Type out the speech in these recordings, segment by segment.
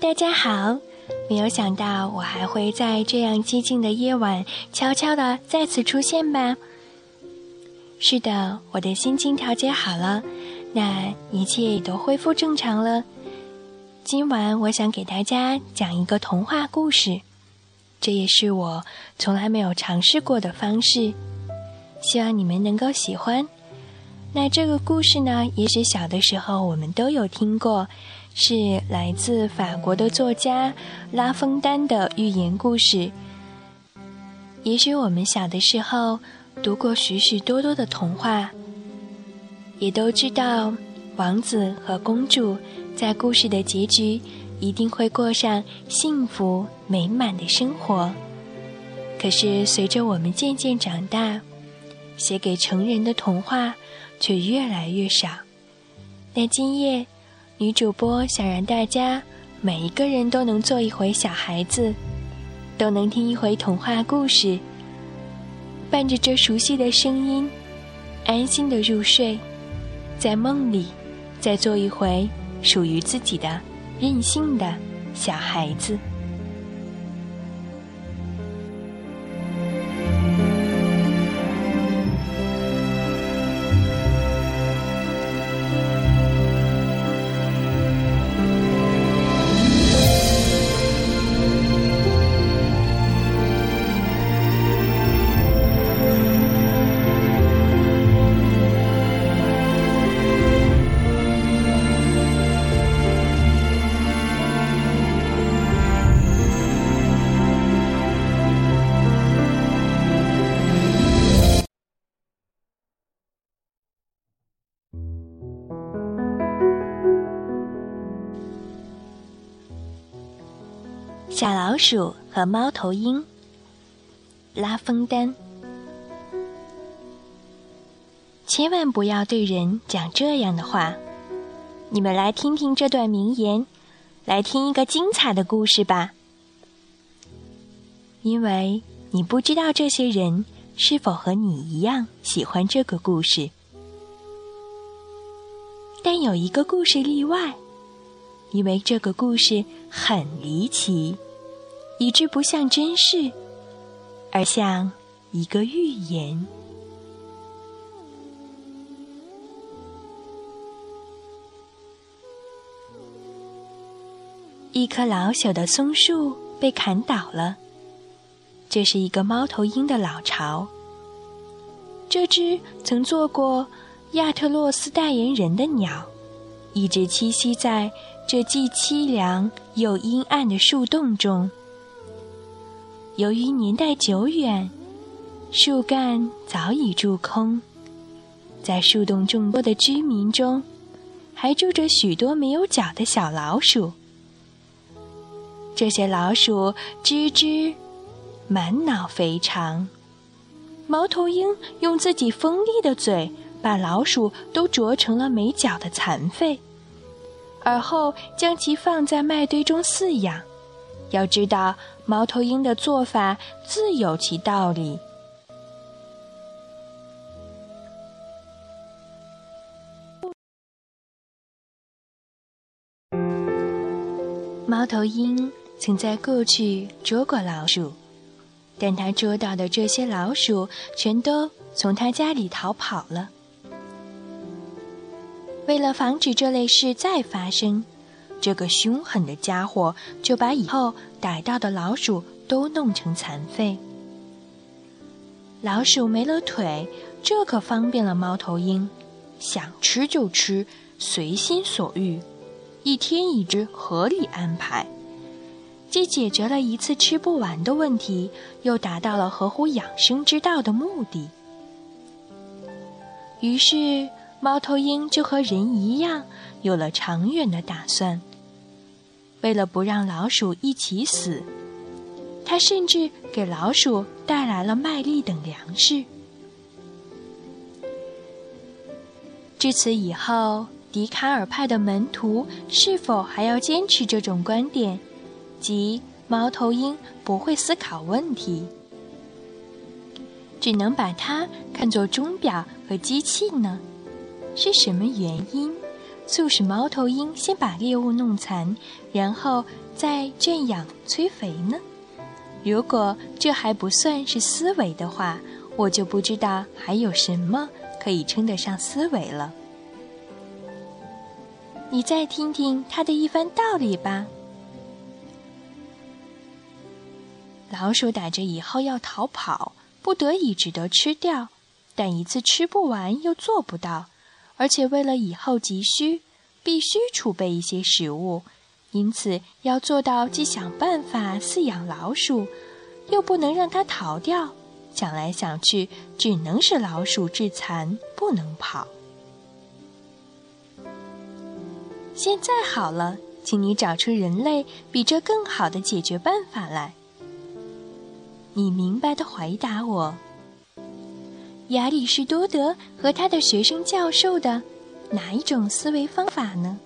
大家好！没有想到我还会在这样寂静的夜晚悄悄的再次出现吧？是的，我的心情调节好了，那一切也都恢复正常了。今晚我想给大家讲一个童话故事，这也是我从来没有尝试过的方式，希望你们能够喜欢。那这个故事呢，也许小的时候我们都有听过，是来自法国的作家拉封丹的寓言故事。也许我们小的时候读过许许多多的童话，也都知道王子和公主在故事的结局一定会过上幸福美满的生活。可是随着我们渐渐长大，写给成人的童话。却越来越少。那今夜，女主播想让大家每一个人都能做一回小孩子，都能听一回童话故事，伴着这熟悉的声音，安心的入睡，在梦里再做一回属于自己的任性的小孩子。小老鼠和猫头鹰。拉风丹，千万不要对人讲这样的话。你们来听听这段名言，来听一个精彩的故事吧。因为你不知道这些人是否和你一样喜欢这个故事。但有一个故事例外，因为这个故事很离奇。以致不像真事，而像一个寓言。一棵老朽的松树被砍倒了，这是一个猫头鹰的老巢。这只曾做过亚特洛斯代言人的鸟，一直栖息在这既凄凉又阴暗的树洞中。由于年代久远，树干早已蛀空，在树洞众多的居民中，还住着许多没有脚的小老鼠。这些老鼠吱吱，满脑肥肠。猫头鹰用自己锋利的嘴，把老鼠都啄成了没脚的残废，而后将其放在麦堆中饲养。要知道。猫头鹰的做法自有其道理。猫头鹰曾在过去捉过老鼠，但他捉到的这些老鼠全都从他家里逃跑了。为了防止这类事再发生。这个凶狠的家伙就把以后逮到的老鼠都弄成残废。老鼠没了腿，这可方便了猫头鹰，想吃就吃，随心所欲，一天一只合理安排，既解决了一次吃不完的问题，又达到了合乎养生之道的目的。于是，猫头鹰就和人一样，有了长远的打算。为了不让老鼠一起死，他甚至给老鼠带来了麦粒等粮食。至此以后，笛卡尔派的门徒是否还要坚持这种观点，即猫头鹰不会思考问题，只能把它看作钟表和机器呢？是什么原因？促使猫头鹰先把猎物弄残，然后再圈养催肥呢？如果这还不算是思维的话，我就不知道还有什么可以称得上思维了。你再听听他的一番道理吧。老鼠打着以后要逃跑，不得已只得吃掉，但一次吃不完又做不到，而且为了以后急需，必须储备一些食物，因此要做到既想办法饲养老鼠，又不能让它逃掉。想来想去，只能使老鼠致残，不能跑。现在好了，请你找出人类比这更好的解决办法来。你明白的回答我。亚里士多德和他的学生教授的哪一种思维方法呢？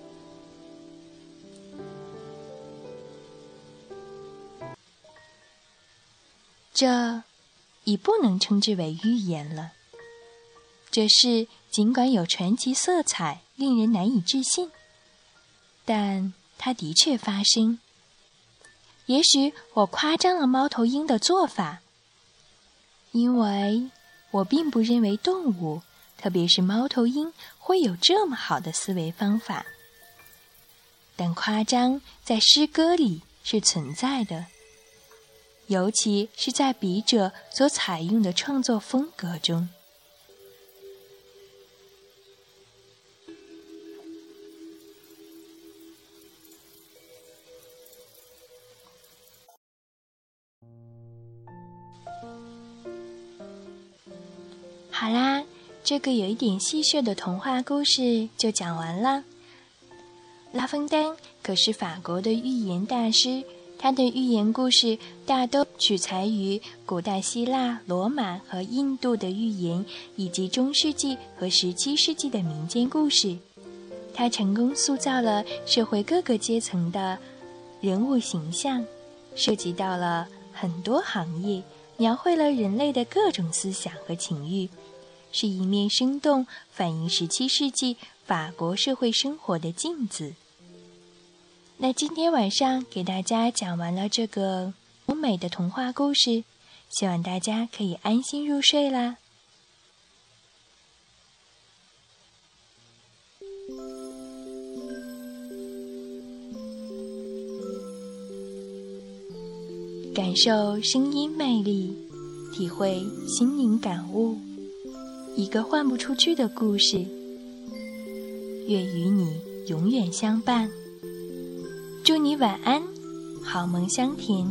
这。已不能称之为寓言了。这事尽管有传奇色彩，令人难以置信，但它的确发生。也许我夸张了猫头鹰的做法，因为我并不认为动物，特别是猫头鹰，会有这么好的思维方法。但夸张在诗歌里是存在的。尤其是在笔者所采用的创作风格中。好啦，这个有一点戏谑的童话故事就讲完了。拉封丹可是法国的寓言大师。他的寓言故事大都取材于古代希腊、罗马和印度的寓言，以及中世纪和十七世纪的民间故事。他成功塑造了社会各个阶层的人物形象，涉及到了很多行业，描绘了人类的各种思想和情欲，是一面生动反映十七世纪法国社会生活的镜子。那今天晚上给大家讲完了这个优美的童话故事，希望大家可以安心入睡啦。感受声音魅力，体会心灵感悟，一个换不出去的故事，愿与你永远相伴。祝你晚安，好梦香甜。